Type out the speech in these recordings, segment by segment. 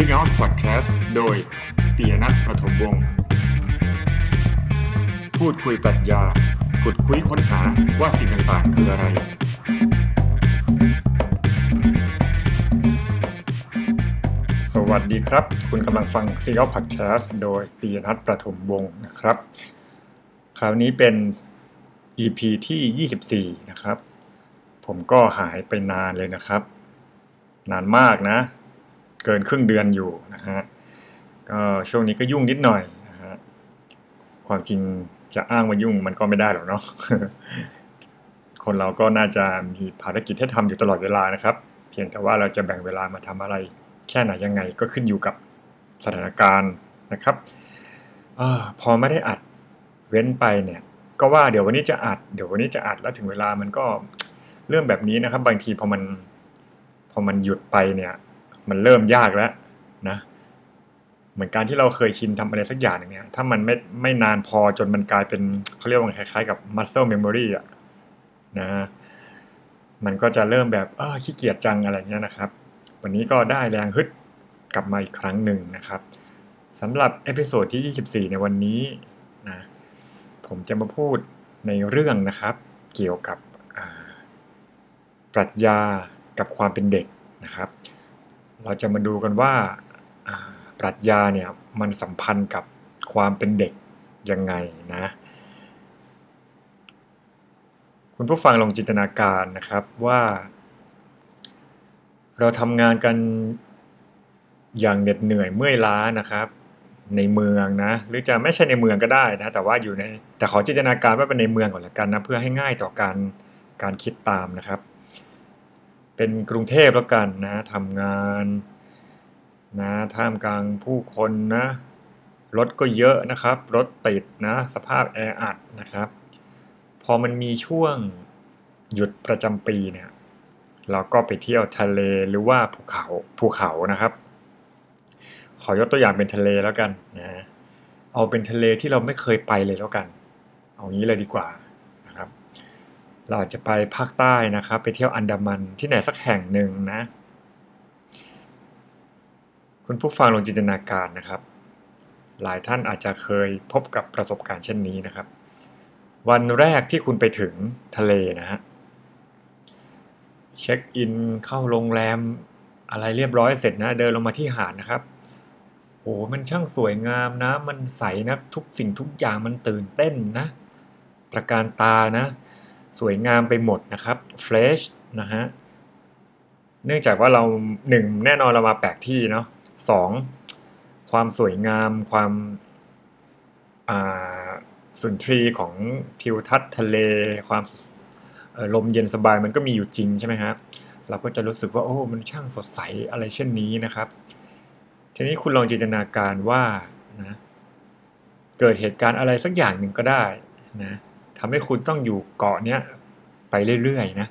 ซีเงาพอดแคสต์โดยปียนัทประถมวงศ์พูดคุยปรัชญาขุดคุยค้นหาว่าสิ่งต่างๆคืออะไร สวัสดีครับ คุณกำลังฟังซีเงาพอดแคสต์โดยปียนัทประถมวงศ์นะครับ คราวนี้เป็น EP ที่ 24 นะครับ ผมก็หายไปนานเลยนะครับ นานมากนะ กินครึ่งเดือนอยู่นะฮะก็ช่วงนี้ก็ยุ่งนิดหน่อยนะฮะความจริงจะอ้างว่ายุ่งมันก็ไม่ได้หรอกเนาะคนเราก็น่าจะมีภารกิจให้ทำอยู่ตลอดเวลานะครับ เพียงแต่ว่าเราจะแบ่งเวลามาทำอะไร แค่ไหนยังไงก็ขึ้นอยู่กับสถานการณ์นะครับอพอไม่ได้อัดเว้นไปเนี่ยก็ว่าเดี๋ยววันนี้จะอัดเดี๋ยววันนี้จะอัดแล้วถึงเวลามันก็เรื่องแบบนี้นะครับ บางทีพอมันพอมันหยุดไปเนี่ย มันเริ่มยากแล้วนะเหมือนการที่เราเคยชินทำอะไรสักอย่างหนึ่งเนี่ยถ้ามันไม่ไม่นานพอจนมันกลายเป็นเขาเรียกว่าคล้ายๆกับ muscle memory อะนะมันก็จะเริ่มแบบเออขี้เกียจจังอะไรเงี้ยนะครับ วันนี้ก็ได้แรงฮึดกลับมาอีกครั้งหนึ่งนะครับสำหรับ episode ที่ 24 ในวันนี้นะผมจะมาพูดในเรื่องนะครับ เกี่ยวกับปรัชญากับความเป็นเด็กนะครับ เราจะมาดูกันว่าปรัชญาเนี่ยมันสัมพันธ์กับความเป็นเด็กยังไงนะ คุณผู้ฟังลองจินตนาการนะครับว่า เราทำงานกันอย่างเหน็ดเหนื่อยเมื่อยล้านะครับ ในเมืองนะหรือจะไม่ใช่ในเมืองก็ได้นะแต่ว่าอยู่ในแต่ขอจินตนาการว่าเป็นในเมืองก่อนละกันนะเพื่อให้ง่ายต่อการการคิดตามนะครับ เป็นกรุงเทพแล้วกันนะทำงานนะท่ามกลางผู้คนนะรถก็เยอะนะครับ รถติดนะ สภาพแออัดนะครับ พอมันมีช่วงหยุดประจำปีเนี่ยเราก็ไปเที่ยวทะเลหรือว่าภูเขาภูเขานะครับ ขอยกตัวอย่างเป็นทะเลแล้วกันนะเอาเป็นทะเลที่เราไม่เคยไปเลยแล้วกัน เอางี้เลยดีกว่า เราอาจจะไปภาคใต้นะครับไปเที่ยวอันดามันที่ไหนสักแห่งหนึ่งนะ คุณผู้ฟังลองจินตนาการนะครับ หลายท่านอาจจะเคยพบกับประสบการณ์เช่นนี้นะครับ วันแรกที่คุณไปถึงทะเลนะฮะเช็คอินเข้าโรงแรมอะไรเรียบร้อยเสร็จนะเดินลงมาที่หาดนะครับโอ้มันช่างสวยงามนะ มันใสนะทุกสิ่งทุกอย่างมันตื่นเต้นนะตระการตานะ สวยงามไปหมดนะครับเฟรชนะฮะเนื่องจากว่าเราหนึ่งแน่นอนเรามาแปลกที่เนาะสองความสวยงามความาสุนทรีของทิวทัศน์ทะเล ความลมเย็นสบายมันก็มีอยู่จริงใช่ไหมครับเราก็จะรู้สึกว่าโอ้ มันช่างสดใสอะไรเช่นนี้นะครับ ทีนี้คุณลองจินตนาการว่านะเกิดเหตุการณ์อะไรสักอย่างหนึ่งก็ได้นะ ทำให้คุณต้องอยู่เกาะเนี้ยไปเรื่อยๆนะ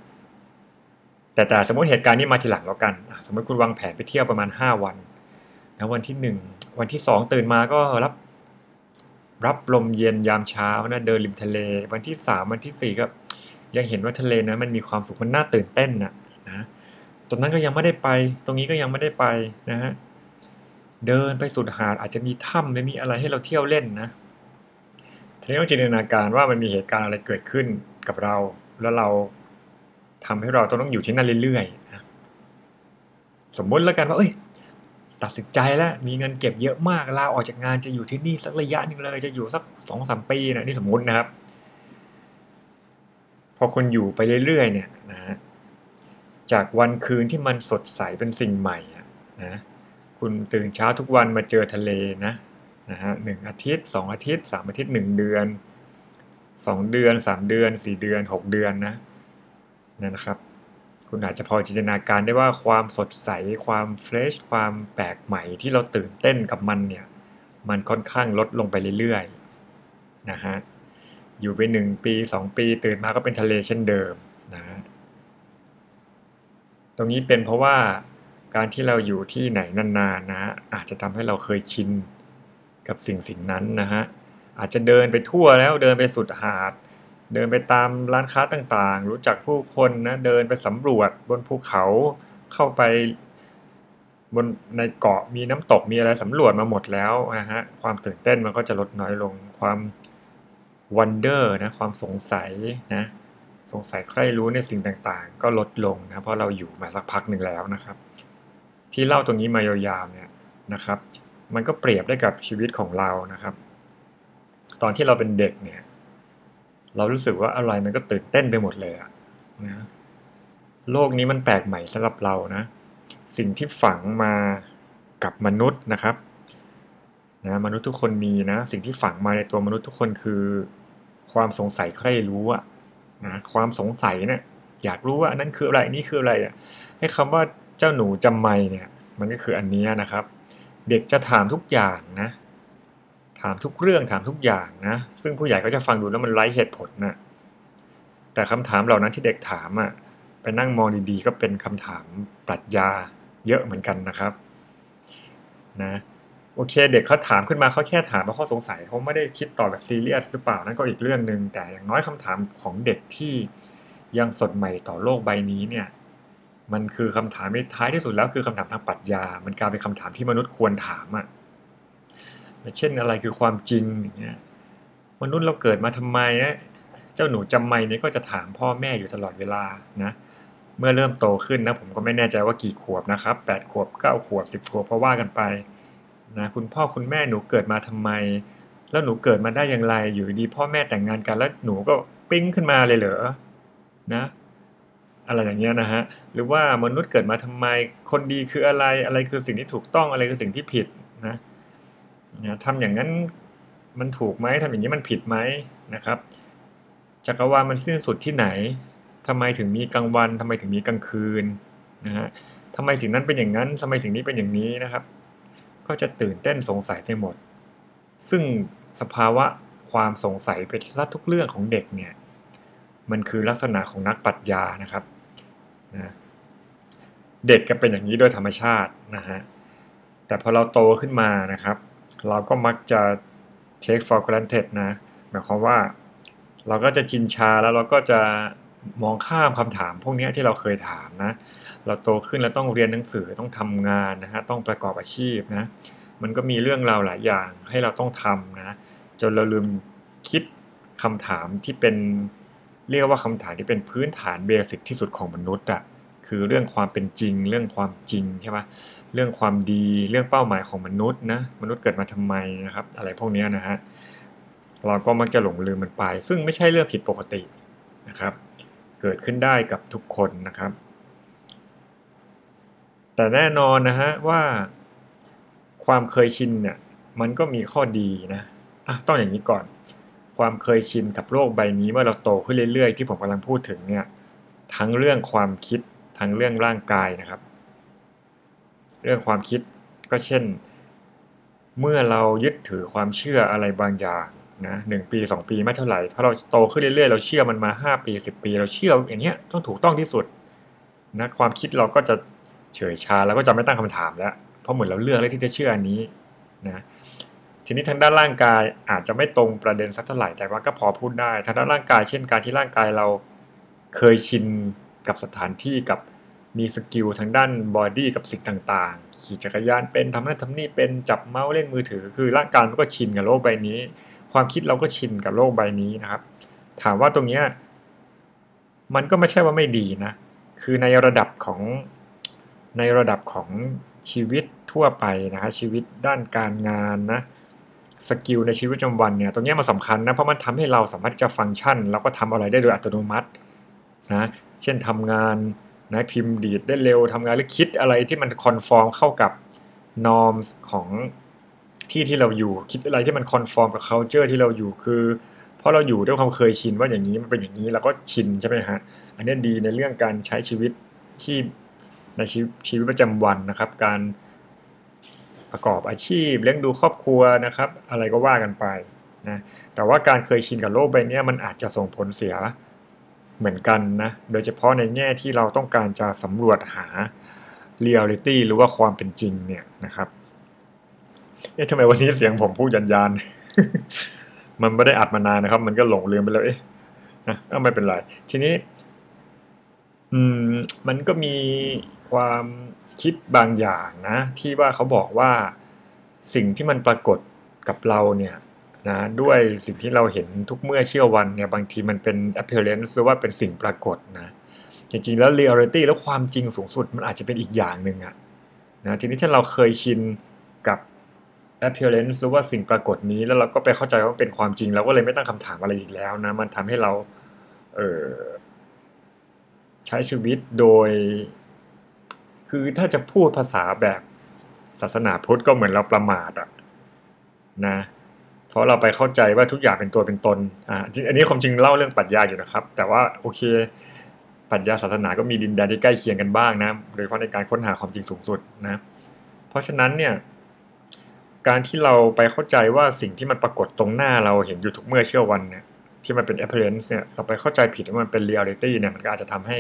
แต่แต่สมมติเหตุการณ์นี้มาทีหลังแล้วกัน สมมติคุณวางแผนไปเที่ยวประมาณ 5 วันนะวันที่ 1 วันที่ 2 ตื่นมาก็รับ รับลมเย็นยามเช้านะเดินริมทะเล วันที่ 3 วันที่ 4 ก็ ยังเห็นว่าทะเลนะมันมีความสุขมันน่าตื่นเต้นนะนะตรงนั้นก็ยังไม่ได้ไป ตรงนี้ก็ยังไม่ได้ไปนะฮะเดินไปสุดหาดอาจจะมีถ้ำไม่มีอะไรให้เราเที่ยวเล่นนะ ทีนี้ต้องจินตนาการว่ามันมีเหตุการณ์อะไรเกิดขึ้นกับเรา แล้วเราทำให้เราต้องอยู่ที่นั่นเรื่อยๆนะสมมุติแล้วกันว่า เอ้ย ตัดสินใจแล้ว มีเงินเก็บเยอะมากลาออกจากงานจะอยู่ที่นี่สักระยะหนึ่งเลย จะอยู่สักสองสามปีนะนี่สมมตินะครับ พอคนอยู่ไปเรื่อยๆเนี่ยนะฮะจากวันคืนที่มันสดใสเป็นสิ่งใหม่อะนะ คุณตื่นเช้าทุกวันมาเจอทะเลนะ นะฮะหนึ่งอาทิตย์สองอาทิตย์สามอาทิตย์หนึ่งเดือนสองเดือนสามเดือนสี่เดือนหกเดือนนะนั่นนะครับ คุณอาจจะพอจินตนาการได้ว่าความสดใส ความเฟรช ความแปลกใหม่ที่เราตื่นเต้นกับมันเนี่ย มันค่อนข้างลดลงไปเรื่อยๆนะฮะ อยู่ไปหนึ่งปีสองปีตื่นมาก็เป็นทะเลเช่นเดิมนะฮะ ตรงนี้เป็นเพราะว่าการที่เราอยู่ที่ไหนนานๆนะ อาจจะทำให้เราเคยชิน กับสิ่งสิ่งนั้นนะฮะอาจจะเดินไปทั่วแล้วเดินไปสุดหาด เดินไปตามร้านค้าต่างๆ รู้จักผู้คนนะเดินไปสำรวจบนภูเขาเข้าไปบนในเกาะมีน้ำตกมีอะไรสำรวจมาหมดแล้วนะฮะความตื่นเต้นมันก็จะลดน้อยลงความวันเดอร์นะความสงสัยนะสงสัยใครรู้ในสิ่งต่างๆ ก็ลดลงนะเพราะเราอยู่มาสักพักหนึ่งแล้วนะครับ ที่เล่าตรงนี้มายาวๆเนี่ยนะครับ มันก็เปรียบได้กับชีวิตของเรานะครับ ตอนที่เราเป็นเด็กเนี่ย เรารู้สึกว่าอะไรมันก็ตื่นเต้นไปหมดเลยอะนะโลกนี้มันแปลกใหม่สำหรับเรานะ สิ่งที่ฝังมากับมนุษย์นะครับนะมนุษย์ทุกคนมีนะ สิ่งที่ฝังมาในตัวมนุษย์ทุกคนคือ ความสงสัยใครรู้อะนะความสงสัยเนี่ยอยากรู้ว่าอันนั้นคืออะไรนี่คืออะไรอะให้คำว่าเจ้าหนูจำไม่เนี่ย มันก็คืออันนี้นะครับ เด็กจะถามทุกอย่างนะ ถามทุกเรื่องถามทุกอย่างนะ ซึ่งผู้ใหญ่ก็จะฟังดูแล้วมันไร้เหตุผลนะแต่คำถามเหล่านั้นที่เด็กถามอะไปนั่งมองดีๆ ก็เป็นคำถามปรัชญาเยอะเหมือนกันนะครับนะโอเค เด็กเขาถามขึ้นมาเขาแค่ถามเพราะเขาสงสัยเขาไม่ได้คิดต่อแบบซีเรียสหรือเปล่านั่นก็อีกเรื่องหนึ่งแต่อย่างน้อยคำถามของเด็กที่ยังสดใหม่ต่อโลกใบนี้เนี่ย มันคือคำถามที่ท้ายที่สุดแล้วคือคำถามทางปรัชญา มันกลายเป็นคำถามที่มนุษย์ควรถามอะ่ะเช่นอะไรคือความจริงอย่างเงี้ย มนุษย์เราเกิดมาทำไมนะเจ้าหนูจำไม่นี่ก็จะถามพ่อแม่อยู่ตลอดเวลานะ เมื่อเริ่มโตขึ้นนะผมก็ไม่แน่ใจว่ากี่ขวบนะครับ8ขวบ9ขวบ10ขวบเพราะว่ากันไปนะคุณพ่อคุณแม่หนูเกิดมาทำไม แล้วหนูเกิดมาได้อย่างไรอยู่ดีพ่อแม่แต่งงานกันแล้วหนูก็ปิ้งขึ้นมาเลยเหรอนะ อะไรอย่างเงี้ยนะฮะหรือว่ามนุษย์เกิดมาทำไมคนดีคืออะไรอะไรคือสิ่งที่ถูกต้องอะไรคือสิ่งที่ผิดนะนะทำอย่างนั้นมันถูกไหมทำอย่างนี้มันผิดไหมนะครับจักรวาลมันสิ้นสุดที่ไหนทำไมถึงมีกลางวันทำไมถึงมีกลางคืนนะฮะทำไมสิ่งนั้นเป็นอย่างนั้นทำไมสิ่งนี้เป็นอย่างนี้นะครับ ก็จะตื่นเต้นสงสัยไปหมด ซึ่งสภาวะความสงสัยเป็นทุกเรื่องของเด็กเนี่ย มันคือลักษณะของนักปรัชญานะครับ นะเด็กก็เป็นอย่างนี้โดยธรรมชาตินะฮะแต่พอเราโตขึ้นมานะครับ เราก็มักจะ take for granted นะหมายความว่าเราก็จะชินชาแล้วเราก็จะมองข้ามคำถาม พวกนี้ที่เราเคยถามนะเราโตขึ้นแล้วต้องเรียนหนังสือต้องทำงานนะฮะต้องประกอบอาชีพนะมันก็มีเรื่องราวหลายอย่างให้เราต้องทำนะจนเราลืมคิดคำถามที่เป็น เรียกว่าคำถามที่เป็นพื้นฐานเบสิกที่สุดของมนุษย์อะคือเรื่องความเป็นจริง เรื่องความจริงใช่ไหมเรื่องความดีเรื่องเป้าหมายของมนุษย์นะมนุษย์เกิดมาทำไมนะครับ อะไรพวกนี้นะฮะเราก็มักจะหลงลืมมันไป ซึ่งไม่ใช่เรื่องผิดปกตินะครับ เกิดขึ้นได้กับทุกคนนะครับ แต่แน่นอนนะฮะว่าความเคยชินเนี่ยมันก็มีข้อดีนะอะต้องอย่างนี้ก่อน ความเคยชินกับโลกใบนี้เมื่อเราโตขึ้นเรื่อยๆ ที่ผมกำลังพูดถึงเนี่ยทั้งเรื่องความคิดทั้งเรื่องร่างกายนะครับ เรื่องความคิดก็เช่น เมื่อเรายึดถือความเชื่ออะไรบางอย่างนะหนึ่งปีสองปีไม่เท่าไหร่เพราะเราโตขึ้นเรื่อยๆ เราเชื่อมันมาห้าปีสิบปี เราเชื่ออย่างเงี้ยต้องถูกต้องที่สุดนะความคิดเราก็จะเฉยชาแล้วก็จะไม่ตั้งคำถามแล้ว เพราะเหมือนเราเลือกแล้วที่จะเชื่ออันนี้นะ ทีนี้ทางด้านร่างกายอาจจะไม่ตรงประเด็นสักเท่าไหร่แต่ว่าก็พอพูดได้ทางด้านร่างกาย เช่นการที่ร่างกายเราเคยชินกับสถานที่กับมี skill ทางด้าน body กับสิ่งต่างๆ ขี่จักรยานเป็นทำนั่นทำนี่เป็นจับเมาส์เล่นมือถือ คือร่างกายมันก็ชินกับโลกใบนี้ ความคิดเราก็ชินกับโลกใบนี้นะครับ ถามว่าตรงนี้มันก็ไม่ใช่ว่าไม่ดีนะ คือในระดับของในระดับของชีวิตทั่วไปนะฮะชีวิตด้านการงานนะ skill ในชีวิตประจำวันเนี่ยตรงนี้มันสำคัญนะเพราะมันทำให้เราสามารถจะฟังก์ชัน แล้วก็ทำอะไรได้โดยอัตโนมัตินะเช่นทำงานนะพิมพ์ดีดได้เร็วทำงานหรือคิดอะไรที่มัน conform เข้ากับ norm ของที่ที่เราอยู่คิดอะไรที่มันคอนฟอร์มกับ culture ที่เราอยู่คือเพราะเราอยู่ด้วยความเคยชินว่าอย่างนี้มันเป็นอย่างนี้เราก็ชินใช่ไหมฮะอันนี้ดีในเรื่องการใช้ชีวิตที่ในชีวิตชีวิตประจำวันนะครับ การ ประกอบอาชีพ เลี้ยงดูครอบครัวนะครับ อะไรก็ว่ากันไปนะแต่ว่าการเคยชินกับโลกใบนี้มันอาจจะส่งผลเสียเหมือนกันนะโดยเฉพาะในแง่ที่เราต้องการจะสำรวจหาเรียลิตี้หรือว่าความเป็นจริงเนี่ยนะครับเอ๊ะทำไมวันนี้เสียงผมพูดยันยานมันไม่ได้อัดมานานนะครับ มันก็หลงลืมไปแล้วเอ๊ะนะไม่เป็นไร ทีนี้ อืม มันก็มีความ คิดบางอย่างนะที่ว่าเขาบอกว่าสิ่งที่มันปรากฏกับเราเนี่ยนะด้วยสิ่งที่เราเห็นทุกเมื่อเชื่อวันเนี่ยบางทีมันเป็น appearance หรือว่าเป็นสิ่งปรากฏนะจริงๆแล้ว reality แล้วความจริงสูงสุดมันอาจจะเป็นอีกอย่างหนึ่งอะนะทีนี้ถ้าเราเคยชินกับ appearance หรือว่าสิ่งปรากฏนี้แล้วเราก็ไปเข้าใจว่าเป็นความจริงเราก็เลยไม่ตั้งคำถามอะไรอีกแล้วนะมันทำให้เราเออใช้ชีวิตโดย คือถ้าจะพูดภาษาแบบศาสนาพุทธก็เหมือนเราประมาทอะนะเพราะเราไปเข้าใจว่าทุกอย่างเป็นตัวเป็นตนอ่าอันนี้ความจริงเล่าเรื่องปรัชญาอยู่นะครับ แต่ว่าโอเคปรัชญาศาสนาก็มีดินแดนที่ใกล้เคียงกันบ้างนะโดยเฉพาะในการค้นหาความจริงสูงสุดนะ เพราะฉะนั้นเนี่ยการที่เราไปเข้าใจว่าสิ่งที่มันปรากฏตรงหน้าเราเห็นอยู่ทุกเมื่อเชื่อวันเนี่ยที่มันเป็น appearance เนี่ยเราไปเข้าใจผิดว่ามันเป็น reality เนี่ยมันก็อาจจะทำให้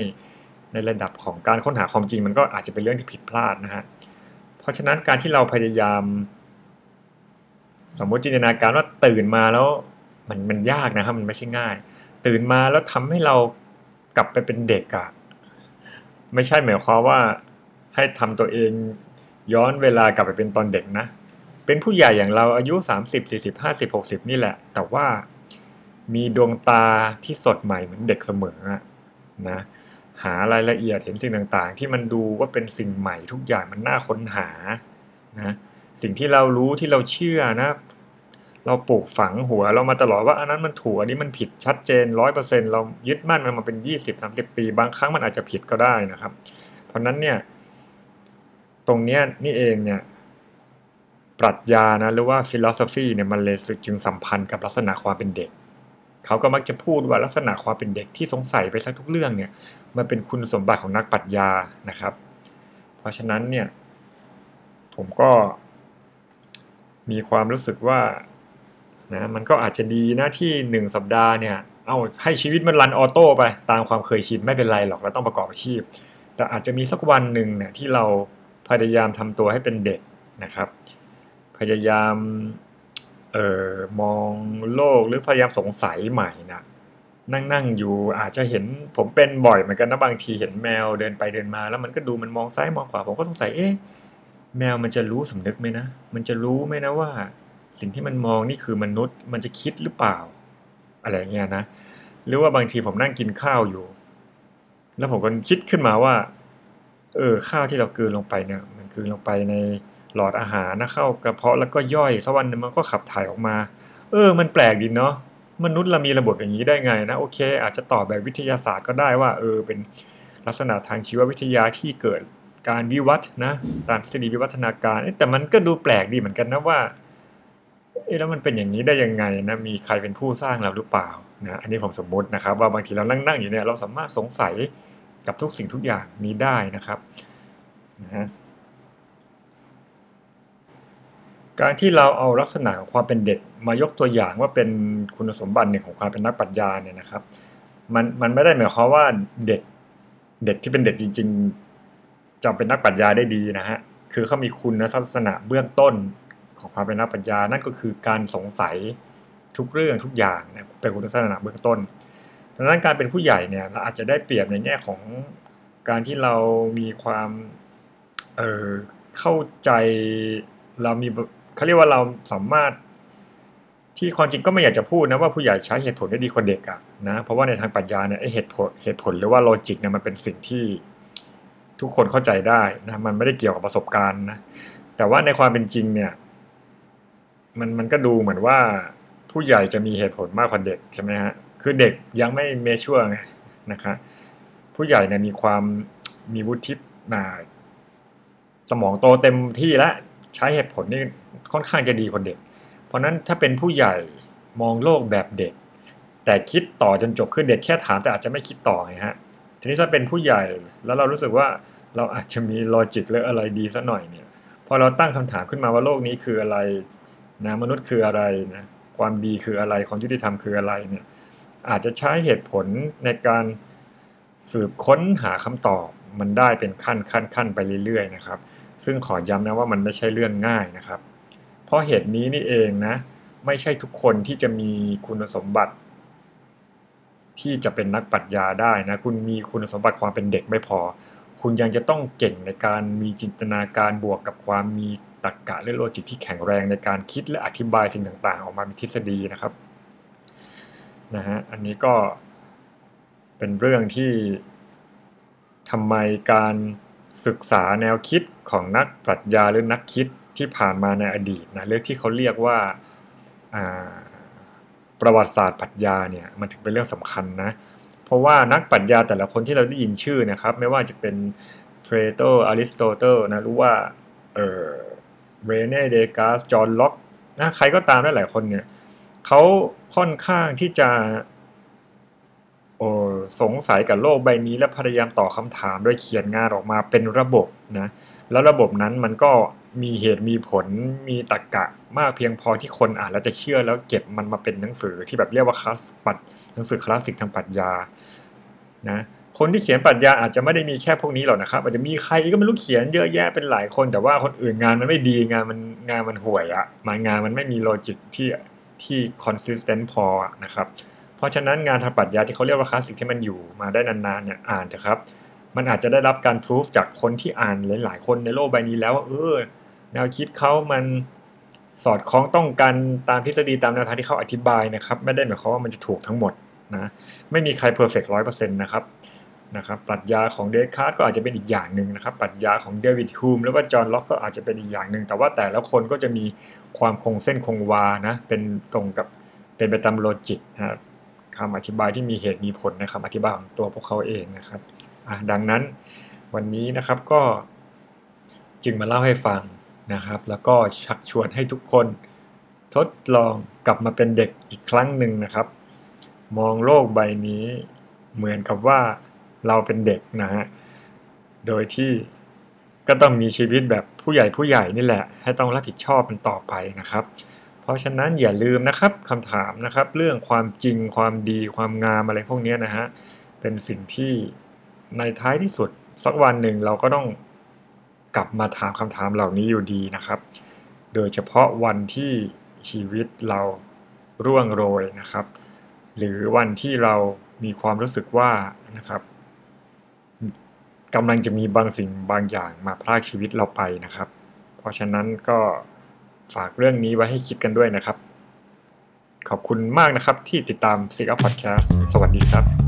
ในระดับของการค้นหาความจริงมันก็อาจจะเป็นเรื่องที่ผิดพลาดนะฮะ เพราะฉะนั้นการที่เราพยายาม สมมติจินตนาการว่าตื่นมาแล้วมันมันยากนะครับมันไม่ใช่ง่าย ตื่นมาแล้วทำให้เรากลับไปเป็นเด็กอะไม่ใช่หมายความว่าให้ทำตัวเองย้อนเวลากลับไปเป็นตอนเด็กนะ เป็นผู้ใหญ่อย่างเราอายุ 30 40 50 60 นี่แหละ แต่ว่ามีดวงตาที่สดใหม่เหมือนเด็กเสมอนะ หารายละเอียดเห็นสิ่งต่างๆ ที่มันดูว่าเป็นสิ่งใหม่ทุกอย่างมันน่าค้นหานะสิ่งที่เรารู้ที่เราเชื่อนะ เราปลูกฝังหัวเรามาตลอดว่าอันนั้นมันถูกอันนี้มันผิดชัดเจนร้อยเปอร์เซ็นต์เรายึดมั่นมันมาเป็นยี่สิบสามสิบปี บางครั้งมันอาจจะผิดก็ได้นะครับ เพราะนั้นเนี่ยตรงเนี้ยนี่เองเนี่ยปรัชญานะหรือว่า philosophy เนี่ยมันเลยจึงสัมพันธ์กับลักษณะความเป็นเด็ก เขาก็มักจะพูดว่าลักษณะความเป็นเด็กที่สงสัยไปสักทุกเรื่องเนี่ยมันเป็นคุณสมบัติของนักปรัชญานะครับ เพราะฉะนั้นเนี่ยผมก็มีความรู้สึกว่านะมันก็อาจจะดีนะที่หนึ่งสัปดาห์เนี่ยเอาให้ชีวิตมันรันออโต้ไปตามความเคยชินไม่เป็นไรหรอกเราต้องประกอบอาชีพ แต่อาจจะมีสักวันหนึ่งเนี่ยที่เราพยายามทำตัวให้เป็นเด็กนะครับ พยายาม อ่อมองโลกหรือพยายามสงสัยใหม่นะนั่งนั่งอยู่อาจจะเห็นผมเป็นบ่อยเหมือนกันนะบางทีเห็นแมวเดินไปเดินมา แล้วมันก็ดูมันมองซ้ายมองขวาผมก็สงสัยเอ๊ะแมวมันจะรู้สำนึกไหมนะ มันจะรู้ไหมนะว่า สิ่งที่มันมองนี่คือมนุษย์ มันจะคิดหรือเปล่า อะไรเงี้ยนะ หรือว่าบางทีผมนั่งกินข้าวอยู่ แล้วผมก็คิดขึ้นมาว่า เออข้าวที่เรากลืนลงไปเนี่ย มันกลืนลงไปใน หลอดอาหารนะเข้ากระเพาะแล้วก็ย่อยสักวันมันก็ขับถ่ายออกมา เออ มันแปลกดีเนาะมนุษย์เรามีระบบอย่างนี้ได้ไงนะโอเค อาจจะตอบแบบวิทยาศาสตร์ก็ได้ว่า เออ เป็นลักษณะทางชีววิทยาที่เกิดการวิวัฒนะตามทฤษฎีวิวัฒนาการแต่มันก็ดูแปลกดีเหมือนกันนะว่าเอ๊ะแล้วมันเป็นอย่างนี้ได้ยังไงนะมีใครเป็นผู้สร้างเราหรือเปล่านะอันนี้ผมสมมตินะครับ ว่าบางทีเรานั่งนั่งอยู่เนี่ยเราสามารถสงสัยกับทุกสิ่งทุกอย่างนี้ได้นะครับนะฮะ การที่เราเอาลักษณะของความเป็นเด็กมายกตัวอย่างว่าเป็นคุณสมบัติหนึ่งของความเป็นนักปรัชญาเนี่ยนะครับ มันมันไม่ได้หมายความว่าเด็กเด็กที่เป็นเด็กจริง ๆจะเป็นนักปรัชญาได้ดีนะฮะคือเขามีคุณลักษณะเบื้องต้นของความเป็นนักปรัชญานั่นก็คือการสงสัยทุกเรื่องทุกอย่างนะเป็นคุณลักษณะเบื้องต้นดังนั้นการเป็นผู้ใหญ่เนี่ยเราอาจจะได้เปรียบในแง่ของการที่เรามีความเเข้าใจเรามี เขาเรียกว่าเราสามารถที่ความจริงก็ไม่อยากจะพูดนะว่าผู้ใหญ่ใช้เหตุผลได้ดีกว่าเด็กอะนะเพราะว่าในทางปรัชญาเนี่ยเหตุผลเหตุผลหรือว่าโลจิกเนี่ยมันเป็นสิ่งที่ทุกคนเข้าใจได้นะมันไม่ได้เกี่ยวกับประสบการณ์นะแต่ว่าในความเป็นจริงเนี่ย มันมันก็ดูเหมือนว่าผู้ใหญ่จะมีเหตุผลมากกว่าเด็กใช่ไหมฮะคือเด็กยังไม่เมชัวร์ไงนะคะผู้ใหญ่เนี่ยมีความมีวุฒิมาสมองโตเต็มที่แล้ว ใช้เหตุผลนี่ค่อนข้างจะดีกว่าเด็ก เพราะนั้นถ้าเป็นผู้ใหญ่มองโลกแบบเด็ก แต่คิดต่อจนจบคือเด็กแค่ถามแต่อาจจะไม่คิดต่อไงฮะทีนี้ถ้าเป็นผู้ใหญ่แล้วเรารู้สึกว่าเราอาจจะมีลอจิกหรืออะไรดีสักหน่อยเนี่ยพอเราตั้งคำถามขึ้นมาว่าโลกนี้คืออะไรนะมนุษย์คืออะไรนะความดีคืออะไรความยุติธรรมคืออะไรเนี่ยอาจจะใช้เหตุผลในการสืบค้นหาคำตอบมันได้เป็นขั้นขั้นขั้นไปเรื่อยๆนะครับ ซึ่งขอย้ำนะว่ามันไม่ใช่เรื่องง่ายนะครับ เพราะเหตุนี้นี่เองนะ ไม่ใช่ทุกคนที่จะมีคุณสมบัติ ที่จะเป็นนักปรัชญาได้นะ คุณมีคุณสมบัติความเป็นเด็กไม่พอ คุณยังจะต้องเก่งในการมีจินตนาการบวกกับความมีตรรกกะและโลจิกที่แข็งแรงในการคิดและอธิบายสิ่งต่างๆ ออกมาเป็นทฤษฎีนะครับนะฮะอันนี้ก็เป็นเรื่องที่ทำไมการ ศึกษาแนวคิดของนักปรัชญาหรือนักคิดที่ผ่านมาในอดีตนะเรื่องที่เขาเรียกว่าประวัติศาสตร์ปรัชญาเนี่ยมันถึงเป็นเรื่องสำคัญนะเพราะว่านักปรัชญาแต่ละคนที่เราได้ยินชื่อนะครับ ไม่ว่าจะเป็นเพลโตอริสโตเติลนะหรือว่าเออเรเน่เดการ์ตจอห์นล็อกนะใครก็ตามได้หลายคนเนี่ยเขาค่อนข้างที่จะ โอ้สงสัยกับโลกใบนี้และพยายามตอบคำถาม โดยเขียนงานออกมาเป็นระบบนะแล้วระบบนั้นมันก็มีเหตุมีผลมีตรรกะมากเพียงพอที่คนอ่านแล้วจะเชื่อแล้วเก็บมันมาเป็นหนังสือที่แบบเรียกว่าคลาสปัดหนังสือคลาสสิกทางปรัชญานะคนที่เขียนปรัชญาอาจจะไม่ได้มีแค่พวกนี้หรอกนะครับอาจจะมีใครก็ไม่รู้เขียนเยอะแยะเป็นหลายคน แต่ว่าคนอื่นงานมันไม่ดีงานมันงานมันห่วยอะมางานมันไม่มีโลจิกที่ที่คอนสิสเทนต์พอนะครับ เพราะฉะนั้นงานทางปรัชญาที่เขาเรียกว่าคลาสสิกที่มันอยู่มาได้นานๆเนี่ยอ่านเถอะครับ มันอาจจะได้รับการพิสูจจากคนที่อ่านหลายๆคนในโลกใบนี้แล้วว่าเออ แนวคิดเขามันสอดคล้องต้องกันตามทฤษฎีตามแนวทางที่เขาอธิบายนะครับไม่ได้หมายความว่ามันจะถูกทั้งหมดนะไม่มีใคร perfect ร้อยเปอร์เซ็นต์นะครับนะครับปรัชญาของเดคาร์ตก็อาจจะเป็นอีกอย่างหนึ่งนะครับปรัชญาของเดวิดฮูมแล้วก็จอห์นล็อกก็อาจจะเป็นอีกอย่างหนึ่งแต่ว่าแต่ละคนก็จะมีความคงเส้นคงวานะเป็นตรงกับเป็นไปตาม logic นะครับ คำอธิบายที่มีเหตุมีผลในคำอธิบายของตัวพวกเขาเองนะครับดังนั้นวันนี้นะครับก็จึงมาเล่าให้ฟังนะครับ แล้วก็ชักชวนให้ทุกคนทดลองกลับมาเป็นเด็กอีกครั้งหนึ่งนะครับ มองโลกใบนี้เหมือนกับว่าเราเป็นเด็กนะฮะโดยที่ก็ต้องมีชีวิตแบบผู้ใหญ่ผู้ใหญ่นี่แหละ ให้ต้องรับผิดชอบมันต่อไปนะครับ เพราะฉะนั้นอย่าลืมนะครับคำถามนะครับเรื่องความจริงความดีความงามอะไรพวกนี้นะฮะเป็นสิ่งที่ในท้ายที่สุดสักวันหนึ่งเราก็ต้องกลับมาถามคำถามเหล่านี้อยู่ดีนะครับ โดยเฉพาะวันที่ชีวิตเราร่วงโรยนะครับ หรือวันที่เรามีความรู้สึกว่านะครับกำลังจะมีบางสิ่งบางอย่างมาพรากชีวิตเราไปนะครับ เพราะฉะนั้นก็ ฝากเรื่องนี้ไว้ให้คิดกันด้วยนะครับ ขอบคุณมากนะครับที่ติดตาม s ิ g Up Podcast สวัสดีครับ